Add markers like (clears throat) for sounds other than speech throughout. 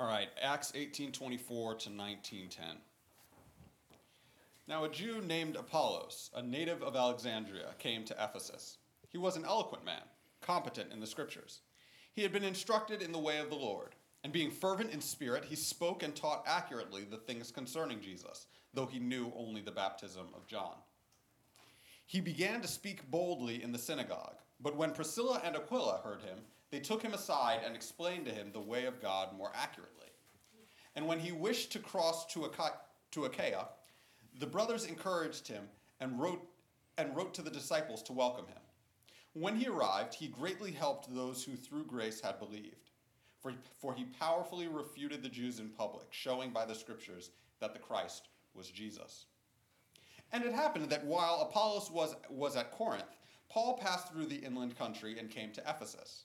All right, Acts 18:24 to 19:10. Now a Jew named Apollos, a native of Alexandria, came to Ephesus. He was an eloquent man, competent in the scriptures. He had been instructed in the way of the Lord, and being fervent in spirit, he spoke and taught accurately the things concerning Jesus, though he knew only the baptism of John. He began to speak boldly in the synagogue, but when Priscilla and Aquila heard him, they took him aside and explained to him the way of God more accurately. And when he wished to cross to, Acha- to Achaia, the brothers encouraged him and wrote, and wrote to the disciples to welcome him. When he arrived, he greatly helped those who through grace had believed. For, for he powerfully refuted the Jews in public, showing by the scriptures that the Christ was Jesus. And it happened that while Apollos was, was at Corinth, Paul passed through the inland country and came to Ephesus.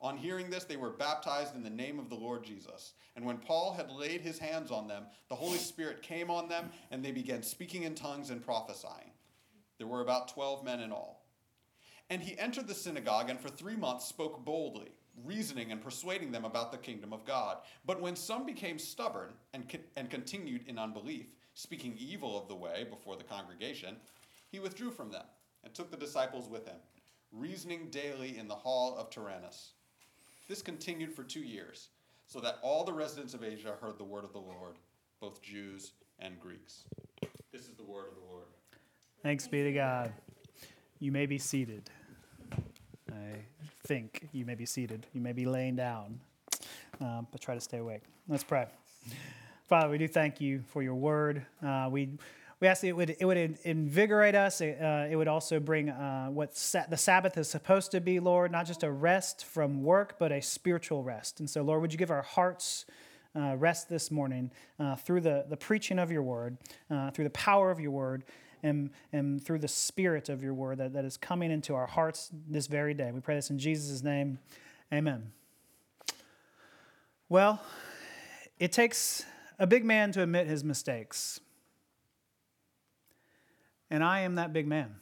On hearing this, they were baptized in the name of the Lord Jesus. And when Paul had laid his hands on them, the Holy Spirit came on them, and they began speaking in tongues and prophesying. There were about twelve men in all. And he entered the synagogue and for three months spoke boldly, reasoning and persuading them about the kingdom of God. But when some became stubborn and, and continued in unbelief, speaking evil of the way before the congregation, he withdrew from them and took the disciples with him, reasoning daily in the hall of Tyrannus. This continued for two years, so that all the residents of Asia heard the word of the Lord, both Jews and Greeks. This is the word of the Lord. Thanks be to God. You may be seated. I think you may be seated. You may be laying down, um, but try to stay awake. Let's pray. Father, we do thank you for your word. Uh, we we ask that it would, it would invigorate us. It, uh, it would also bring uh, what sa- the Sabbath is supposed to be, Lord, not just a rest from work, but a spiritual rest. And so, Lord, would you give our hearts uh, rest this morning uh, through the, the preaching of your word, uh, through the power of your word, and, and through the spirit of your word that, that is coming into our hearts this very day. We pray this in Jesus' name. Amen. Well, it takes a big man to admit his mistakes and I am that big man.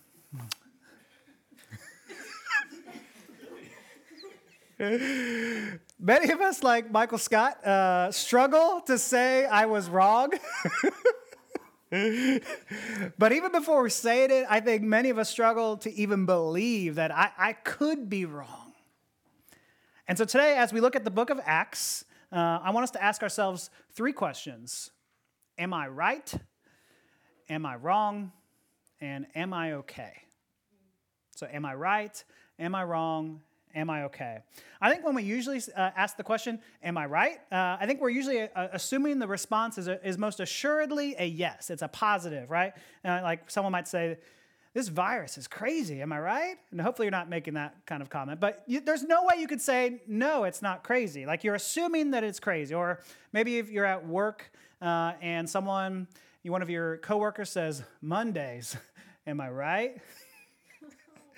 Many of us, like Michael Scott, uh, struggle to say I was wrong. but even before we say it, I think many of us struggle to even believe that I, I could be wrong. And so today, as we look at the book of Acts, uh, I want us to ask ourselves three questions Am I right? Am I wrong? And am I okay? So, am I right? Am I wrong? Am I okay? I think when we usually uh, ask the question, Am I right? Uh, I think we're usually uh, assuming the response is, a, is most assuredly a yes. It's a positive, right? Uh, like someone might say, This virus is crazy. Am I right? And hopefully you're not making that kind of comment. But you, there's no way you could say, No, it's not crazy. Like you're assuming that it's crazy. Or maybe if you're at work uh, and someone, one of your coworkers says, Mondays, (laughs) am I right?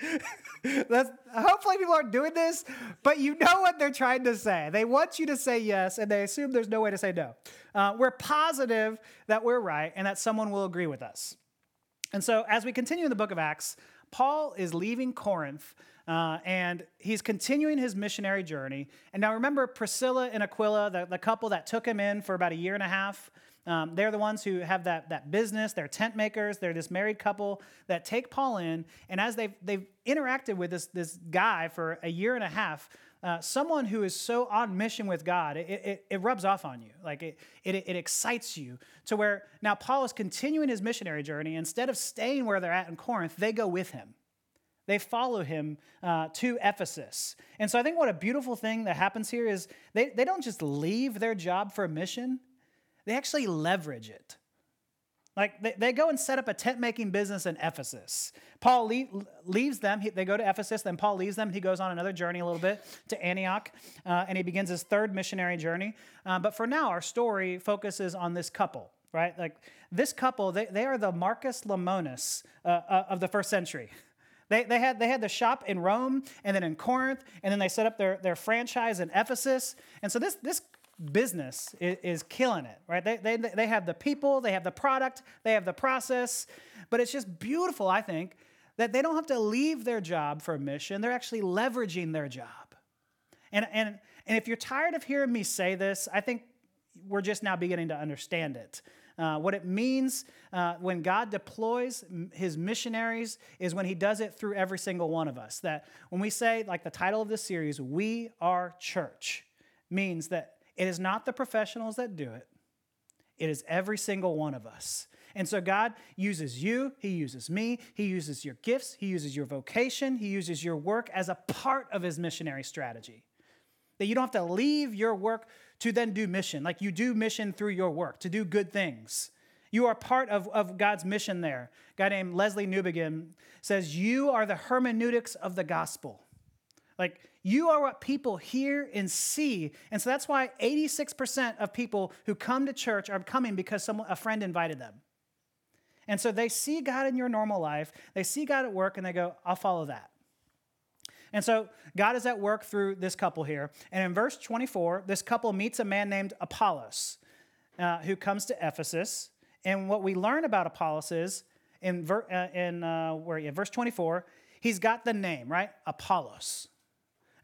(laughs) That's, hopefully people aren't doing this, but you know what they're trying to say. They want you to say yes, and they assume there's no way to say no. Uh, we're positive that we're right and that someone will agree with us. And so, as we continue in the book of Acts, Paul is leaving Corinth uh, and he's continuing his missionary journey. And now remember Priscilla and Aquila, the, the couple that took him in for about a year and a half. Um, they're the ones who have that, that business. They're tent makers. They're this married couple that take Paul in. And as they've, they've interacted with this, this guy for a year and a half, uh, someone who is so on mission with God, it, it, it rubs off on you. Like it, it, it, excites you to where now Paul is continuing his missionary journey. Instead of staying where they're at in Corinth, they go with him. They follow him uh, to Ephesus. And so I think what a beautiful thing that happens here is they, they don't just leave their job for a mission, they actually leverage it. Like they, they go and set up a tent making business in Ephesus. Paul leave, leaves them. He, they go to Ephesus. Then Paul leaves them. He goes on another journey a little bit to Antioch, uh, and he begins his third missionary journey. Uh, but for now, our story focuses on this couple, right? Like this couple, they, they are the Marcus Lemonis uh, uh, of the first century. (laughs) They, they, had, they had the shop in Rome and then in Corinth, and then they set up their, their franchise in Ephesus. And so this, this business is, is killing it, right? They, they, they have the people, they have the product, they have the process, but it's just beautiful, I think, that they don't have to leave their job for a mission. They're actually leveraging their job. And, and, and if you're tired of hearing me say this, I think we're just now beginning to understand it. Uh, what it means uh, when God deploys his missionaries is when he does it through every single one of us. That when we say, like the title of this series, We Are Church, means that it is not the professionals that do it, it is every single one of us. And so God uses you, He uses me, He uses your gifts, He uses your vocation, He uses your work as a part of His missionary strategy. That you don't have to leave your work to then do mission, like you do mission through your work, to do good things. You are part of, of God's mission there. A guy named Lesslie Newbigin says, You are the hermeneutics of the gospel. Like, you are what people hear and see. And so that's why 86% of people who come to church are coming because someone, a friend invited them. And so they see God in your normal life, they see God at work, and they go, I'll follow that. And so God is at work through this couple here. And in verse 24, this couple meets a man named Apollos uh, who comes to Ephesus. And what we learn about Apollos is in, ver- uh, in uh, where, yeah, verse 24, he's got the name, right? Apollos.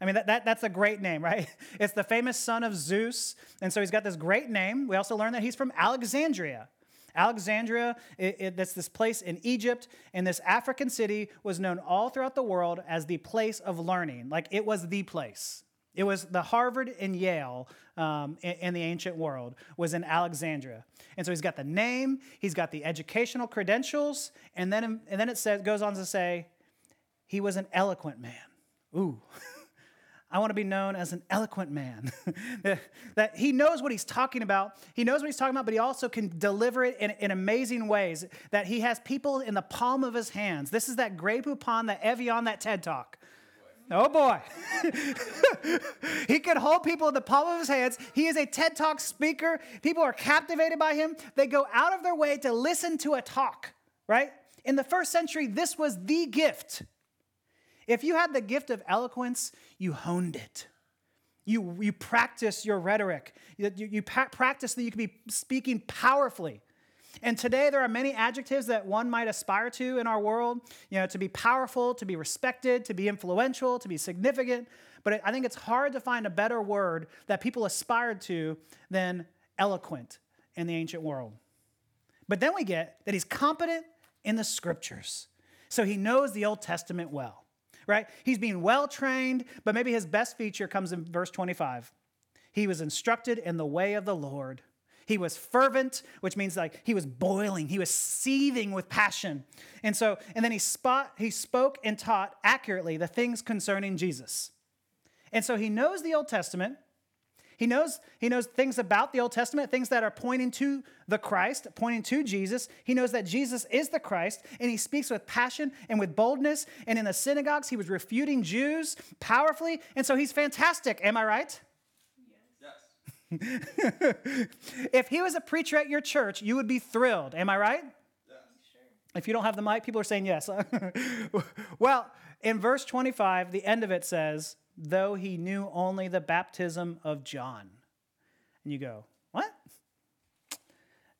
I mean, that, that, that's a great name, (laughs) right? It's the famous son of Zeus. And so he's got this great name. We also learn that he's from Alexandria. Alexandria, it, it, that's this place in Egypt, and this African city was known all throughout the world as the place of learning. Like it was the place. It was the Harvard and Yale um, in, in, the ancient world was in Alexandria, and so he's got the name, he's got the educational credentials, and then and then it says goes on to say he was an eloquent man. Ooh. (laughs) I want to be known as an eloquent man. (laughs) that he knows what he's talking about. He knows what he's talking about, but he also can deliver it in, in amazing ways. That he has people in the palm of his hands. This is that Grey Poupon, that Evian, that TED Talk. Oh boy. (laughs) he can hold people in the palm of his hands. He is a TED Talk speaker. People are captivated by him. They go out of their way to listen to a talk, right? In the first century, this was the gift. If you had the gift of eloquence, you honed it. You, you practice your rhetoric. You, you, you practice that you can be speaking powerfully. And today there are many adjectives that one might aspire to in our world, you know, to be powerful, to be respected, to be influential, to be significant. But I think it's hard to find a better word that people aspired to than eloquent in the ancient world. But then we get that he's competent in the scriptures. So he knows the Old Testament well right? He's being well trained, but maybe his best feature comes in verse 25. He was instructed in the way of the Lord. He was fervent, which means like he was boiling, he was seething with passion. And so, and then he spot he spoke and taught accurately the things concerning Jesus. And so he knows the Old Testament, he knows, he knows things about the Old Testament, things that are pointing to the Christ, pointing to Jesus. He knows that Jesus is the Christ, and he speaks with passion and with boldness. And in the synagogues, he was refuting Jews powerfully. And so he's fantastic. Am I right? Yes. (laughs) if he was a preacher at your church, you would be thrilled. Am I right? Yes. If you don't have the mic, people are saying yes. (laughs) well, in verse 25, the end of it says, though he knew only the baptism of John. And you go, what?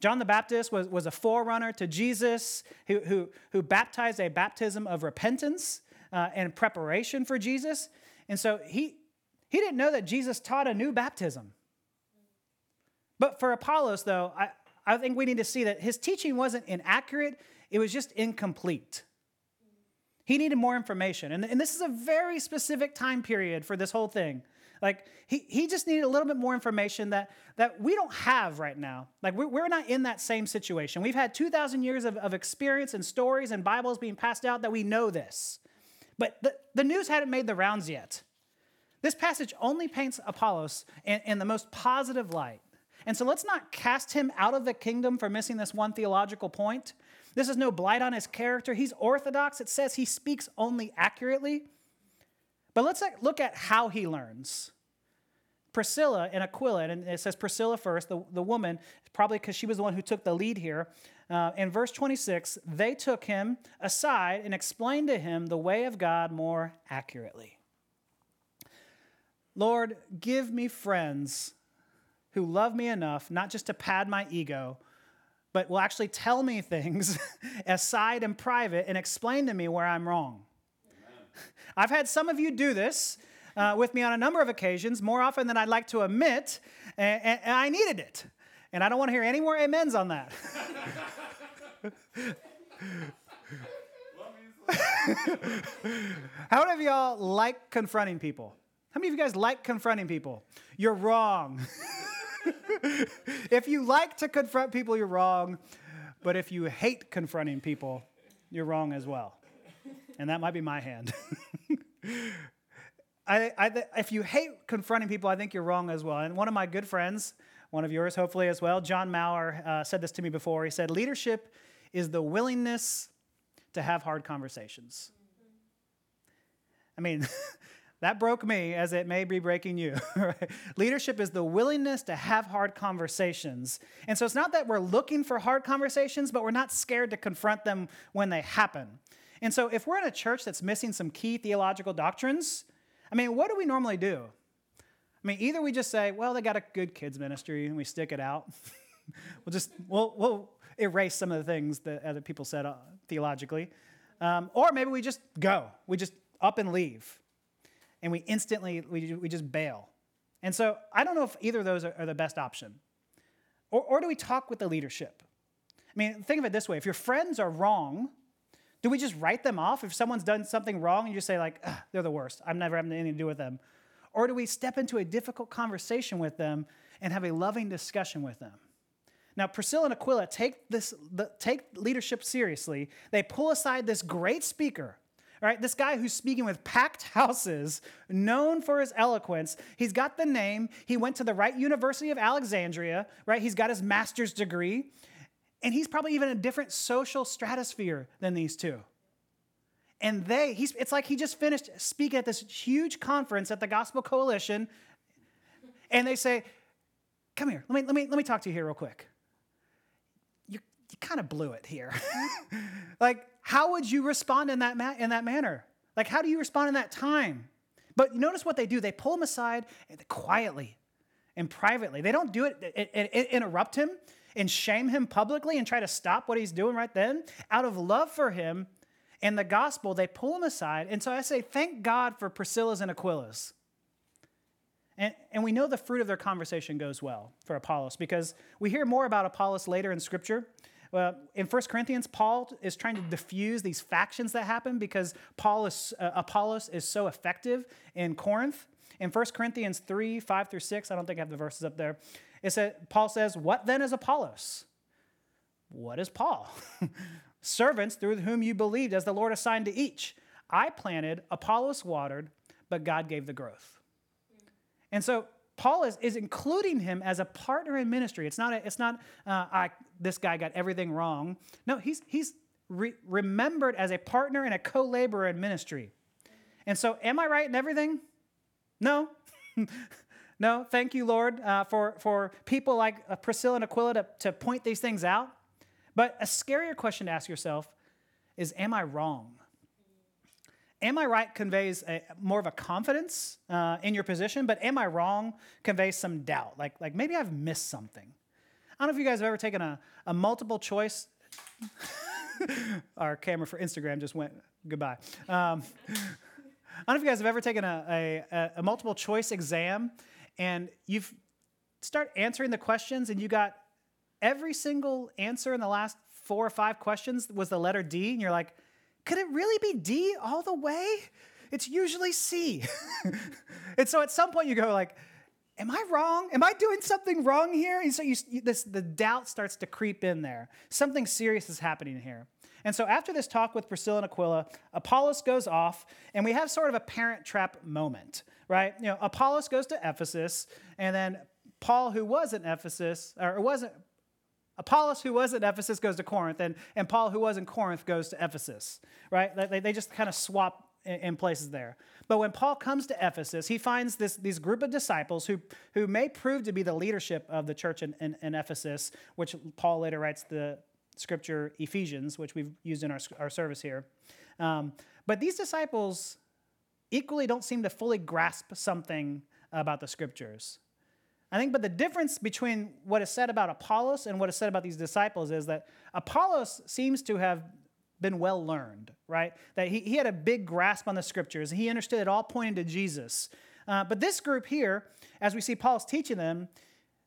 John the Baptist was, was a forerunner to Jesus who, who, who baptized a baptism of repentance uh, and preparation for Jesus. And so he, he didn't know that Jesus taught a new baptism. But for Apollos, though, I, I think we need to see that his teaching wasn't inaccurate, it was just incomplete. He needed more information. And, and this is a very specific time period for this whole thing. Like, he, he just needed a little bit more information that, that we don't have right now. Like, we're, we're not in that same situation. We've had 2,000 years of, of experience and stories and Bibles being passed out that we know this. But the, the news hadn't made the rounds yet. This passage only paints Apollos in, in the most positive light. And so let's not cast him out of the kingdom for missing this one theological point. This is no blight on his character. He's orthodox. It says he speaks only accurately. But let's look at how he learns. Priscilla and Aquila, and it says Priscilla first, the, the woman, probably because she was the one who took the lead here. Uh, in verse 26, they took him aside and explained to him the way of God more accurately. Lord, give me friends who love me enough not just to pad my ego, but will actually tell me things (laughs) aside and private and explain to me where I'm wrong. Amen. (laughs) I've had some of you do this uh, with me on a number of occasions, more often than I'd like to admit, and, and, and I needed it. And I don't want to hear any more amens on that. (laughs) How many of y'all like confronting people? How many of you guys like confronting people? You're wrong. (laughs) if you like to confront people, you're wrong. But if you hate confronting people, you're wrong as well. And that might be my hand. (laughs) I, I, if you hate confronting people, I think you're wrong as well. And one of my good friends, one of yours hopefully as well, John Maurer, uh, said this to me before. He said, Leadership is the willingness to have hard conversations. I mean, (laughs) that broke me as it may be breaking you. (laughs) Right? Leadership is the willingness to have hard conversations. And so it's not that we're looking for hard conversations, but we're not scared to confront them when they happen. And so if we're in a church that's missing some key theological doctrines, I mean, what do we normally do? I mean, either we just say, well, they got a good kids ministry and we stick it out. (laughs) we'll just, we'll, we'll erase some of the things that other people said uh, theologically. Um, or maybe we just go. We just up and leave. And we instantly, we, we just bail. And so I don't know if either of those are, are the best option. Or, or do we talk with the leadership? I mean, think of it this way if your friends are wrong, do we just write them off? If someone's done something wrong and you just say, like, they're the worst, I'm never having anything to do with them? Or do we step into a difficult conversation with them and have a loving discussion with them? Now, Priscilla and Aquila take this the, take leadership seriously. They pull aside this great speaker, right? This guy who's speaking with packed (laughs) houses, known for his eloquence. He's got the name. He went to the right University of Alexandria, right? He's got his master's degree. And he's probably even a different social stratosphere than these two. And they, he's, it's like he just finished speaking at this huge conference at the Gospel Coalition. And they say, Come here, let me, let me, let me talk to you here real quick. You, you kind of blew it here. (laughs) like, how would you respond in that, ma- in that manner? Like, how do you respond in that time? But notice what they do. They pull him aside quietly and privately. They don't do it interrupt him and shame him publicly and try to stop what he's doing right then, out of love for him and the gospel, they pull him aside. And so I say, thank God for Priscilla's and Aquila's. And, and we know the fruit of their conversation goes well for Apollos because we hear more about Apollos later in Scripture. Well, in 1 Corinthians, Paul is trying to diffuse these factions that happen because Paul is, uh, Apollos is so effective in Corinth. In 1 Corinthians 3 5 through 6, I don't think I have the verses up there. It said, Paul says, What then is Apollos? What is Paul? (laughs) Servants through whom you believed, as the Lord assigned to each. I planted, Apollos watered, but God gave the growth. And so Paul is, is including him as a partner in ministry. It's not, a, it's not uh, I, this guy got everything wrong. No, he's, he's re- remembered as a partner and a co laborer in ministry. And so, am I right in everything? No. (laughs) No, thank you, Lord, uh, for, for people like uh, Priscilla and Aquila to, to point these things out. But a scarier question to ask yourself is Am I wrong? Am I right conveys a, more of a confidence uh, in your position, but am I wrong conveys some doubt. Like, like maybe I've missed something. I don't know if you guys have ever taken a, a multiple choice. (laughs) Our camera for Instagram just went goodbye. Um, I don't know if you guys have ever taken a, a, a multiple choice exam and you've start answering the questions and you got every single answer in the last four or five questions was the letter D, and you're like, could it really be D all the way? It's usually C. (laughs) and so at some point you go like, am I wrong? Am I doing something wrong here? And so you, this, the doubt starts to creep in there. Something serious is happening here. And so after this talk with Priscilla and Aquila, Apollos goes off, and we have sort of a parent trap moment right? You know, Apollos goes to Ephesus, and then Paul, who was in Ephesus, or wasn't, Apollos, who was at Ephesus, goes to Corinth, and, and Paul, who was in Corinth, goes to Ephesus, right? They, they just kind of swap in, places there. But when Paul comes to Ephesus, he finds this, these group of disciples who, who may prove to be the leadership of the church in, in, in Ephesus, which Paul later writes the scripture Ephesians, which we've used in our, our service here. Um, but these disciples equally don't seem to fully grasp something about the scriptures. I think, but the difference between what is said about Apollos and what is said about these disciples is that Apollos seems to have been well learned, right? That he, he had a big grasp on the scriptures. He understood it all pointing to Jesus. Uh, but this group here, as we see Paul's teaching them,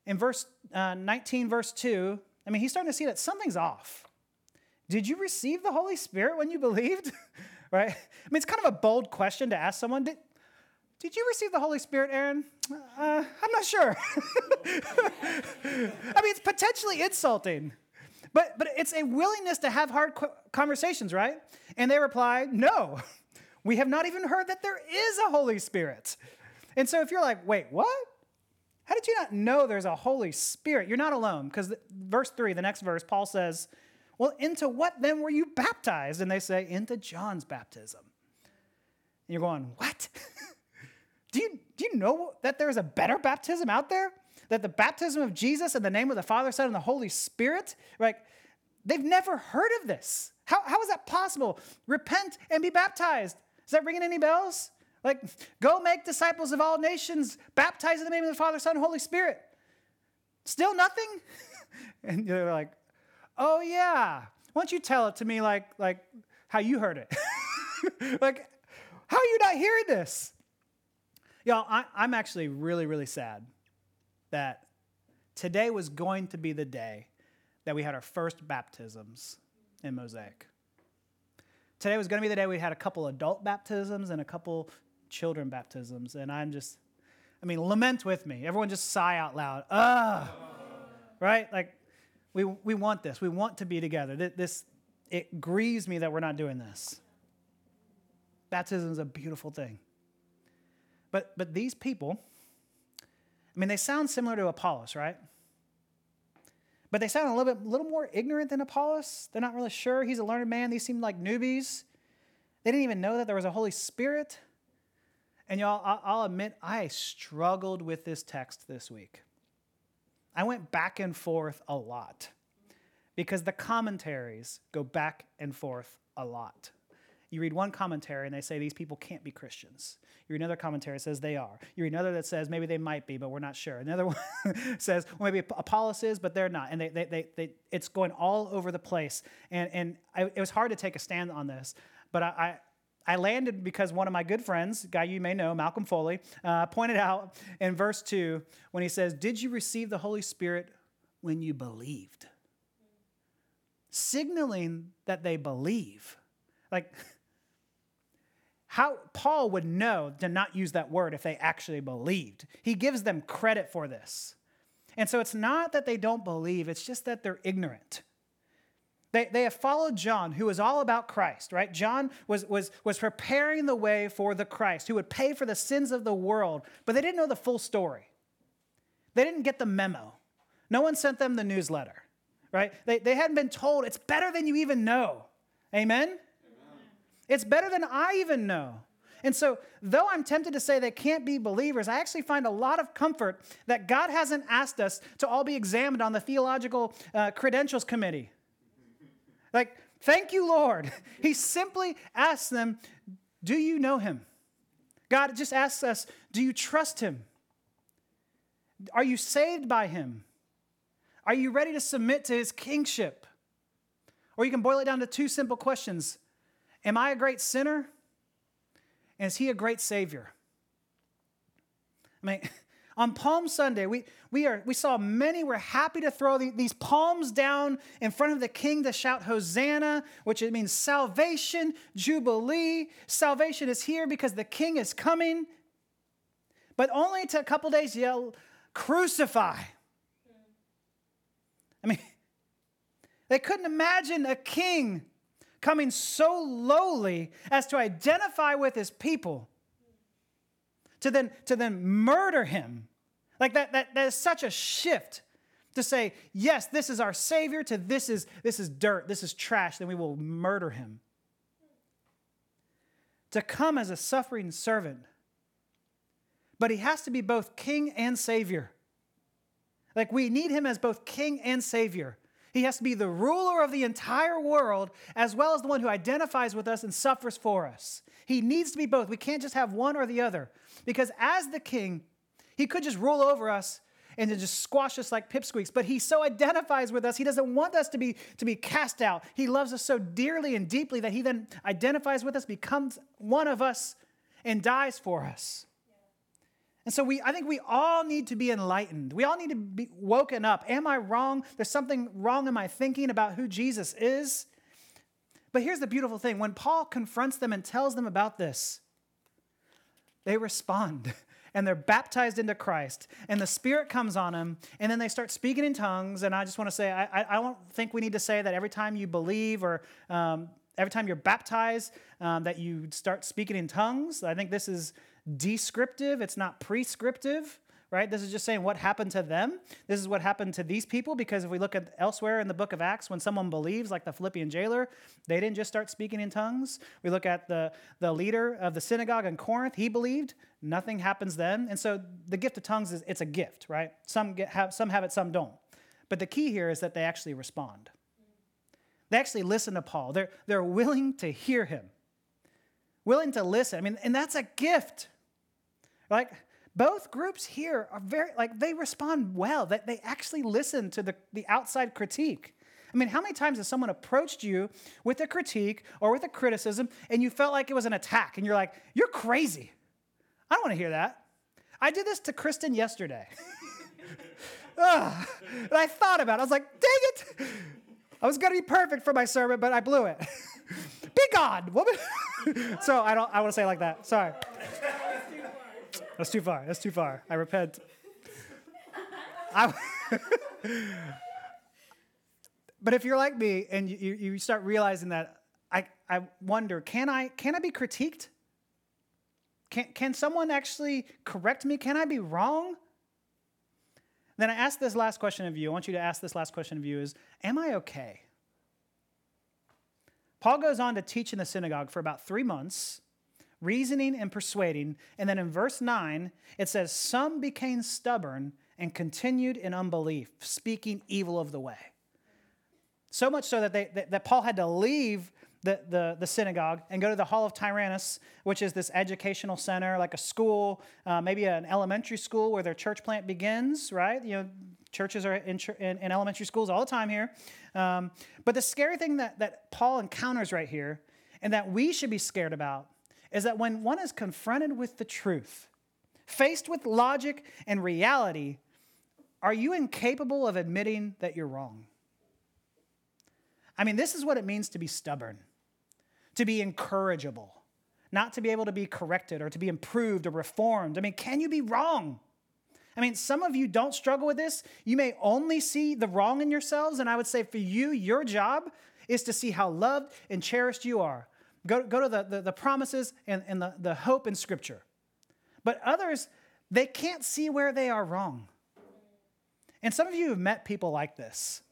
in verse uh, 19, verse 2, I mean, he's starting to see that something's off. Did you receive the Holy Spirit when you believed? (laughs) right? I mean, it's kind of a bold question to ask someone. Did, did you receive the Holy Spirit, Aaron? Uh, I'm not sure. (laughs) I mean, it's potentially insulting. But, but it's a willingness to have hard conversations, right? And they reply, No, we have not even heard that there is a Holy Spirit. And so if you're like, Wait, what? How did you not know there's a Holy Spirit? You're not alone. Because verse 3, the next verse, Paul says, Well, into what then were you baptized? And they say, Into John's baptism. And you're going, What? (laughs) do, you, do you know that there's a better baptism out there? that the baptism of Jesus in the name of the Father, Son, and the Holy Spirit, like, they've never heard of this. How, how is that possible? Repent and be baptized. Is that ringing any bells? Like, go make disciples of all nations, baptize in the name of the Father, Son, and Holy Spirit. Still nothing? (laughs) and you're like, oh yeah. Why don't you tell it to me like, like how you heard it? (laughs) like, how are you not hearing this? Y'all, I, I'm actually really, really sad that today was going to be the day that we had our first baptisms in Mosaic. Today was going to be the day we had a couple adult baptisms and a couple children baptisms. And I'm just, I mean, lament with me. Everyone just sigh out loud. Ugh. Right? Like, we, we want this. We want to be together. This, it grieves me that we're not doing this. Baptism is a beautiful thing. But, but these people, I mean, they sound similar to Apollos, right? But they sound a little bit, little more ignorant than Apollos. They're not really sure. He's a learned man. These seem like newbies. They didn't even know that there was a Holy Spirit. And y'all, I'll admit, I struggled with this text this week. I went back and forth a lot because the commentaries go back and forth a lot. You read one commentary and they say these people can't be Christians. You read another commentary that says they are. You read another that says maybe they might be, but we're not sure. Another (laughs) one says, well, maybe Apollos is, but they're not. And they, they, they, they, it's going all over the place. And, and I, it was hard to take a stand on this, but I, I, I landed because one of my good friends, guy you may know, Malcolm Foley, uh, pointed out in verse 2 when he says, Did you receive the Holy Spirit when you believed? Signaling that they believe. Like, how Paul would know to not use that word if they actually believed. He gives them credit for this. And so it's not that they don't believe, it's just that they're ignorant. They, they have followed John, who was all about Christ, right? John was, was, was preparing the way for the Christ who would pay for the sins of the world, but they didn't know the full story. They didn't get the memo. No one sent them the newsletter, right? They, they hadn't been told it's better than you even know. Amen? It's better than I even know. And so, though I'm tempted to say they can't be believers, I actually find a lot of comfort that God hasn't asked us to all be examined on the theological uh, credentials committee. Like, thank you, Lord. (laughs) He simply asks them, Do you know him? God just asks us, Do you trust him? Are you saved by him? Are you ready to submit to his kingship? Or you can boil it down to two simple questions Am I a great sinner? And is he a great Savior? I mean, (laughs) on Palm Sunday, we, we, are, we saw many were happy to throw the, these palms down in front of the king to shout Hosanna, which it means salvation, jubilee. Salvation is here because the king is coming. But only to a couple days yell, crucify. I mean, (laughs) they couldn't imagine a king coming so lowly as to identify with his people, to then, to then murder him. Like that, that, that is such a shift to say, yes, this is our Savior, to this is, this is dirt, this is trash, then we will murder him. to come as a suffering servant. But he has to be both king and savior. Like we need him as both king and savior. He has to be the ruler of the entire world as well as the one who identifies with us and suffers for us. He needs to be both. We can't just have one or the other. Because as the king, he could just rule over us and to just squash us like pipsqueaks. But he so identifies with us, he doesn't want us to be, to be cast out. He loves us so dearly and deeply that he then identifies with us, becomes one of us, and dies for us. And so we, I think we all need to be enlightened. We all need to be woken up. Am I wrong? There's something wrong in my thinking about who Jesus is. But here's the beautiful thing when Paul confronts them and tells them about this, they respond (laughs) and they're baptized into Christ, and the Spirit comes on them, and then they start speaking in tongues. And I just want to say, I, I don't think we need to say that every time you believe or um, every time you're baptized, um, that you start speaking in tongues. I think this is descriptive, it's not prescriptive, right? This is just saying what happened to them. This is what happened to these people because if we look at elsewhere in the book of Acts, when someone believes, like the Philippian jailer, they didn't just start speaking in tongues. We look at the, the leader of the synagogue in Corinth, he believed, nothing happens then. And so the gift of tongues is it's a gift, right? Some get, have some have it, some don't. But the key here is that they actually respond. They actually listen to Paul. They're, they're willing to hear him, willing to listen. I mean, and that's a gift. Like both groups here are very, like, they respond well, that they actually listen to the, the outside critique. I mean, how many times has someone approached you with a critique or with a criticism and you felt like it was an attack and you're like, you're crazy. I don't want to hear that. I did this to Kristen yesterday. (laughs) Ugh. And I thought about it. I was like, dang it. I was going to be perfect for my sermon, but I blew it. (laughs) be gone, woman. (laughs) so I don't I want to say like that. Sorry. That's too far. That's too far. I repent. I, (laughs) but if you're like me and you, you start realizing that, I, I wonder can I, can I be critiqued? Can, can someone actually correct me? Can I be wrong? Then I ask this last question of you. I want you to ask this last question of you is Am I okay? Paul goes on to teach in the synagogue for about three months reasoning and persuading. And then in verse 9, it says, Some became stubborn and continued in unbelief, speaking evil of the way. So much so that, they, that, that Paul had to leave the, the, the, synagogue and go to the Hall of Tyrannus, which is this educational center, like a school, uh, maybe an elementary school where their church plant begins, right? You know, churches are in, in, in elementary schools all the time here. Um, but the scary thing that, that Paul encounters right here and that we should be scared about is that when one is confronted with the truth, faced with logic and reality, are you incapable of admitting that you're wrong? I mean, this is what it means to be stubborn, to be incorrigible, not to be able to be corrected or to be improved or reformed. I mean, can you be wrong? I mean, some of you don't struggle with this. You may only see the wrong in yourselves. And I would say for you, your job is to see how loved and cherished you are, Go, go to the, the, the promises and, and the, the hope in Scripture. But others, they can't see where they are wrong. And some of you have met people like this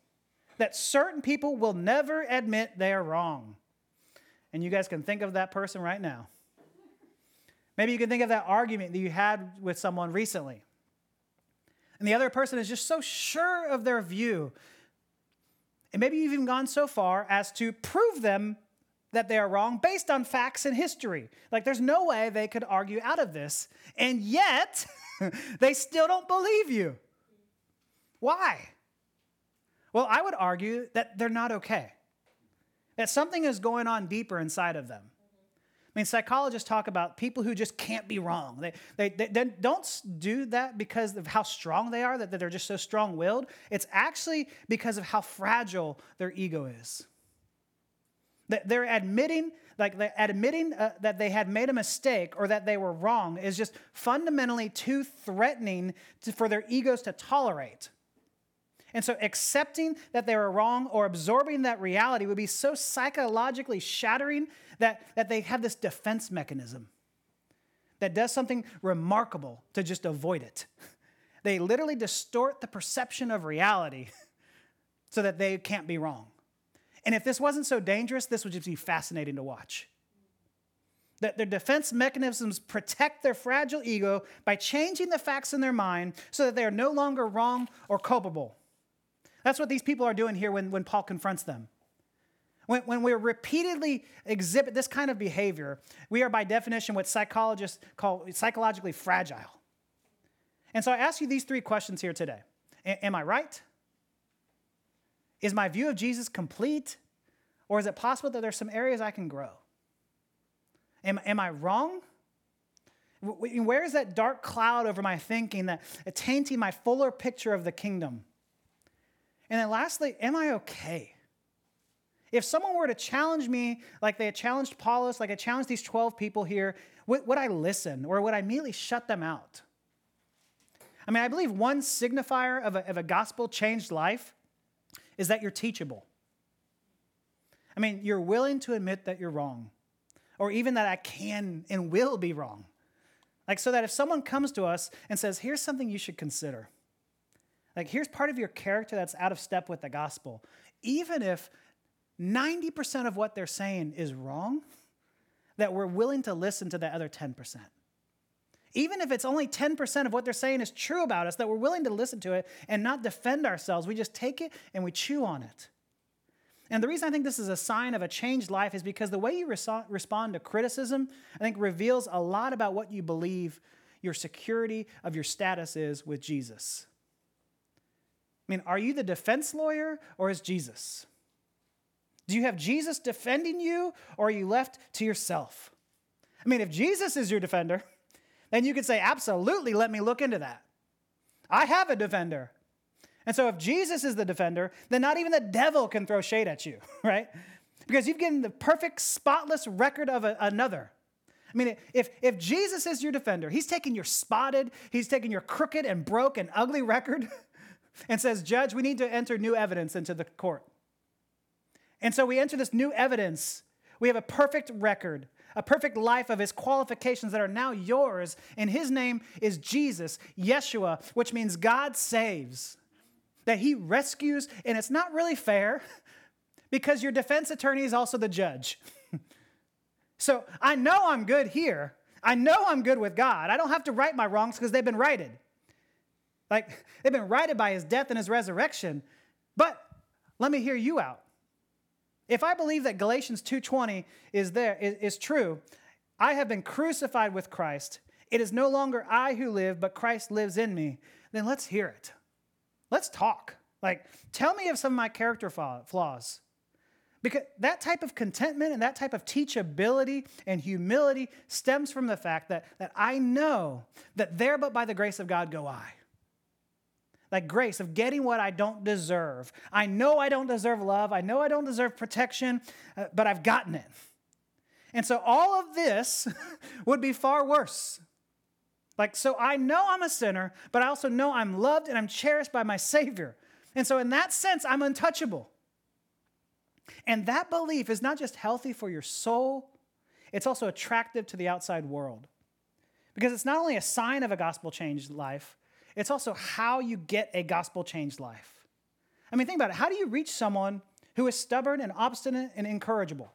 that certain people will never admit they're wrong. And you guys can think of that person right now. Maybe you can think of that argument that you had with someone recently. And the other person is just so sure of their view. And maybe you've even gone so far as to prove them that they are wrong based on facts and history. Like, there's no way they could argue out of this. And yet, (laughs) they still don't believe you. Why? Well, I would argue that they're not okay, that something is going on deeper inside of them. I mean, psychologists talk about people who just can't be wrong. They, they, they, don't do that because of how strong they are, that, that they're just so strong willed. It's actually because of how fragile their ego is. That they're admitting, like they're admitting uh, that they had made a mistake or that they were wrong is just fundamentally too threatening to, for their egos to tolerate. And so accepting that they were wrong or absorbing that reality would be so psychologically shattering that, that they have this defense mechanism that does something remarkable to just avoid it. They literally distort the perception of reality (laughs) so that they can't be wrong. And if this wasn't so dangerous, this would just be fascinating to watch. That their defense mechanisms protect their fragile ego by changing the facts in their mind so that they are no longer wrong or culpable. That's what these people are doing here when, when Paul confronts them. When, when we repeatedly exhibit this kind of behavior, we are by definition what psychologists call psychologically fragile. And so I ask you these three questions here today Am I right? Is my view of Jesus complete? Or is it possible that there's some areas I can grow? Am, am I wrong? Where is that dark cloud over my thinking that tainting my fuller picture of the kingdom? And then lastly, am I okay? If someone were to challenge me like they had challenged Apollos, like I challenged these 12 people here, would, would I listen or would I immediately shut them out? I mean, I believe one signifier of a, of a gospel changed life is that you're teachable. I mean, you're willing to admit that you're wrong, or even that I can and will be wrong. Like, so that if someone comes to us and says, here's something you should consider, like, here's part of your character that's out of step with the gospel, even if 90% of what they're saying is wrong, that we're willing to listen to the other 10%. Even if it's only 10% of what they're saying is true about us, that we're willing to listen to it and not defend ourselves. We just take it and we chew on it. And the reason I think this is a sign of a changed life is because the way you respond to criticism, I think, reveals a lot about what you believe your security of your status is with Jesus. I mean, are you the defense lawyer or is Jesus? Do you have Jesus defending you or are you left to yourself? I mean, if Jesus is your defender, (laughs) then you could say, absolutely, let me look into that. I have a defender. And so if Jesus is the defender, then not even the devil can throw shade at you, (laughs) right? Because you've given the perfect, spotless record of a, another. I mean, if, if Jesus is your defender, he's taking your spotted, he's taking your crooked and broke and ugly (laughs) record and says, Judge, we need to enter new evidence into the court. And so we enter this new evidence. We have a perfect record, a perfect life of his qualifications that are now yours. And his name is Jesus, Yeshua, which means God saves that he rescues, and it's not really fair (laughs) because your defense attorney is also the judge. (laughs) so I know I'm good here. I know I'm good with God. I don't have to right my wrongs because they've been righted. Like they've been righted by his death and his resurrection. But let me hear you out. If I believe that Galatians 2:20 is there is, is true, I have been crucified with Christ. It is no longer I who live, but Christ lives in me. Then let's hear it. Let's talk. Like, tell me of some of my character flaws. Because that type of contentment and that type of teachability and humility stems from the fact that, that I know that there but by the grace of God go I. Like grace of getting what I don't deserve. I know I don't deserve love. I know I don't deserve protection, uh, but I've gotten it. And so all of this (laughs) would be far worse like, so I know I'm a sinner, but I also know I'm loved and I'm cherished by my Savior. And so, in that sense, I'm untouchable. And that belief is not just healthy for your soul, it's also attractive to the outside world. Because it's not only a sign of a gospel changed life, it's also how you get a gospel changed life. I mean, think about it. How do you reach someone who is stubborn and obstinate and incorrigible?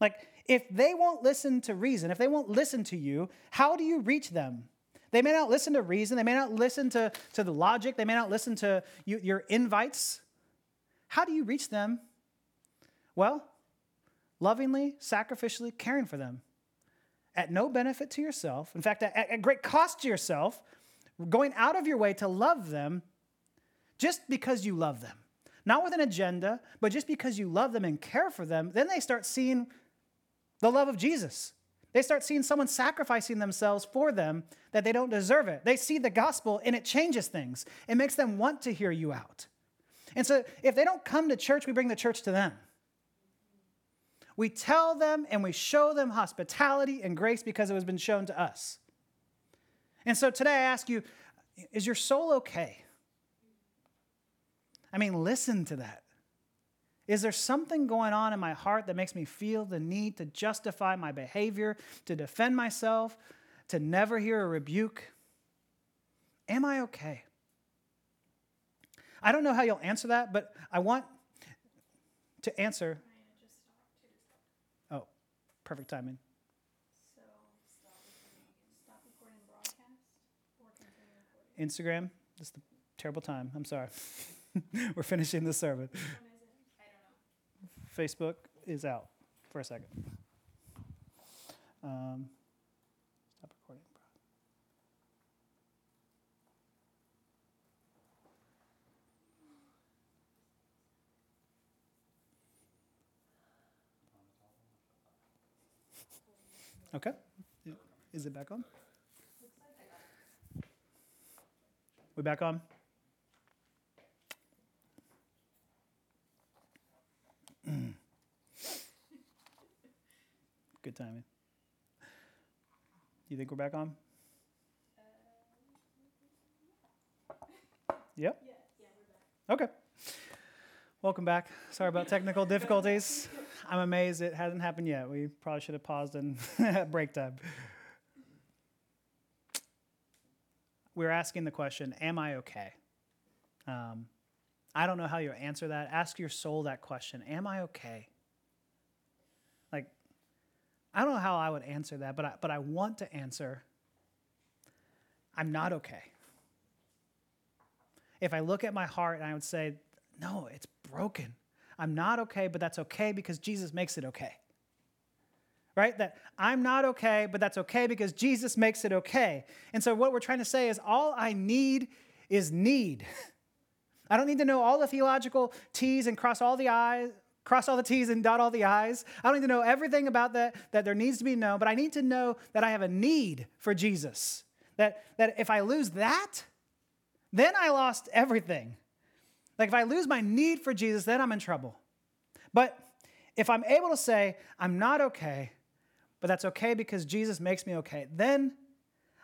Like, if they won't listen to reason, if they won't listen to you, how do you reach them? They may not listen to reason, they may not listen to, to the logic, they may not listen to you, your invites. How do you reach them? Well, lovingly, sacrificially caring for them at no benefit to yourself. In fact, at, at great cost to yourself, going out of your way to love them just because you love them. Not with an agenda, but just because you love them and care for them, then they start seeing the love of Jesus. They start seeing someone sacrificing themselves for them that they don't deserve it. They see the gospel and it changes things. It makes them want to hear you out. And so if they don't come to church, we bring the church to them. We tell them and we show them hospitality and grace because it has been shown to us. And so today I ask you is your soul okay? I mean, listen to that. Is there something going on in my heart that makes me feel the need to justify my behavior, to defend myself, to never hear a rebuke? Am I okay? I don't know how you'll answer that, but I want to answer. Oh, perfect timing. Instagram. This is the terrible time. I'm sorry. (laughs) We're finishing the sermon. Facebook is out for a second. Um, stop recording. Okay. Is it back on? We back on? (clears throat) Good timing. You think we're back on? (laughs) Yep. Okay. Welcome back. Sorry about technical difficulties. I'm amazed it hasn't happened yet. We probably should have paused and (laughs) break time. We're asking the question Am I okay? Um, I don't know how you answer that. Ask your soul that question Am I okay? Like, I don't know how I would answer that, but I, but I want to answer I'm not okay. If I look at my heart and I would say, No, it's broken. I'm not okay, but that's okay because Jesus makes it okay. Right? That I'm not okay, but that's okay because Jesus makes it okay. And so what we're trying to say is all I need is need. (laughs) I don't need to know all the theological T's and cross all the I's, cross all the T's and dot all the I's. I don't need to know everything about that that there needs to be known, but I need to know that I have a need for Jesus. That, that if I lose that, then I lost everything. Like if I lose my need for Jesus, then I'm in trouble. But if I'm able to say, I'm not okay, but that's okay because Jesus makes me okay, then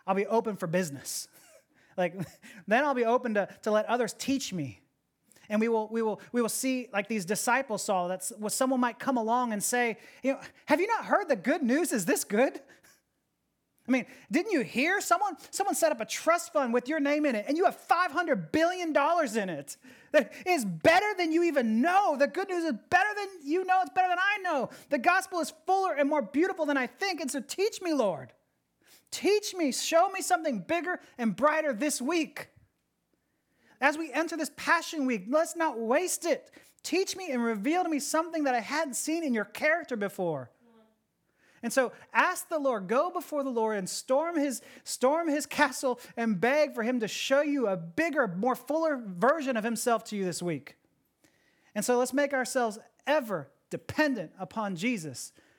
I'll be open for business. (laughs) like (laughs) then I'll be open to, to let others teach me. And we will, we will, we will see like these disciples saw that someone might come along and say, you know, have you not heard the good news? Is this good? I mean, didn't you hear someone someone set up a trust fund with your name in it and you have 500 billion dollars in it? That is better than you even know. The good news is better than you know, it's better than I know. The gospel is fuller and more beautiful than I think. And so teach me, Lord. Teach me, show me something bigger and brighter this week. As we enter this Passion Week, let's not waste it. Teach me and reveal to me something that I hadn't seen in your character before. And so ask the Lord, go before the Lord and storm his, storm his castle and beg for him to show you a bigger, more fuller version of himself to you this week. And so let's make ourselves ever dependent upon Jesus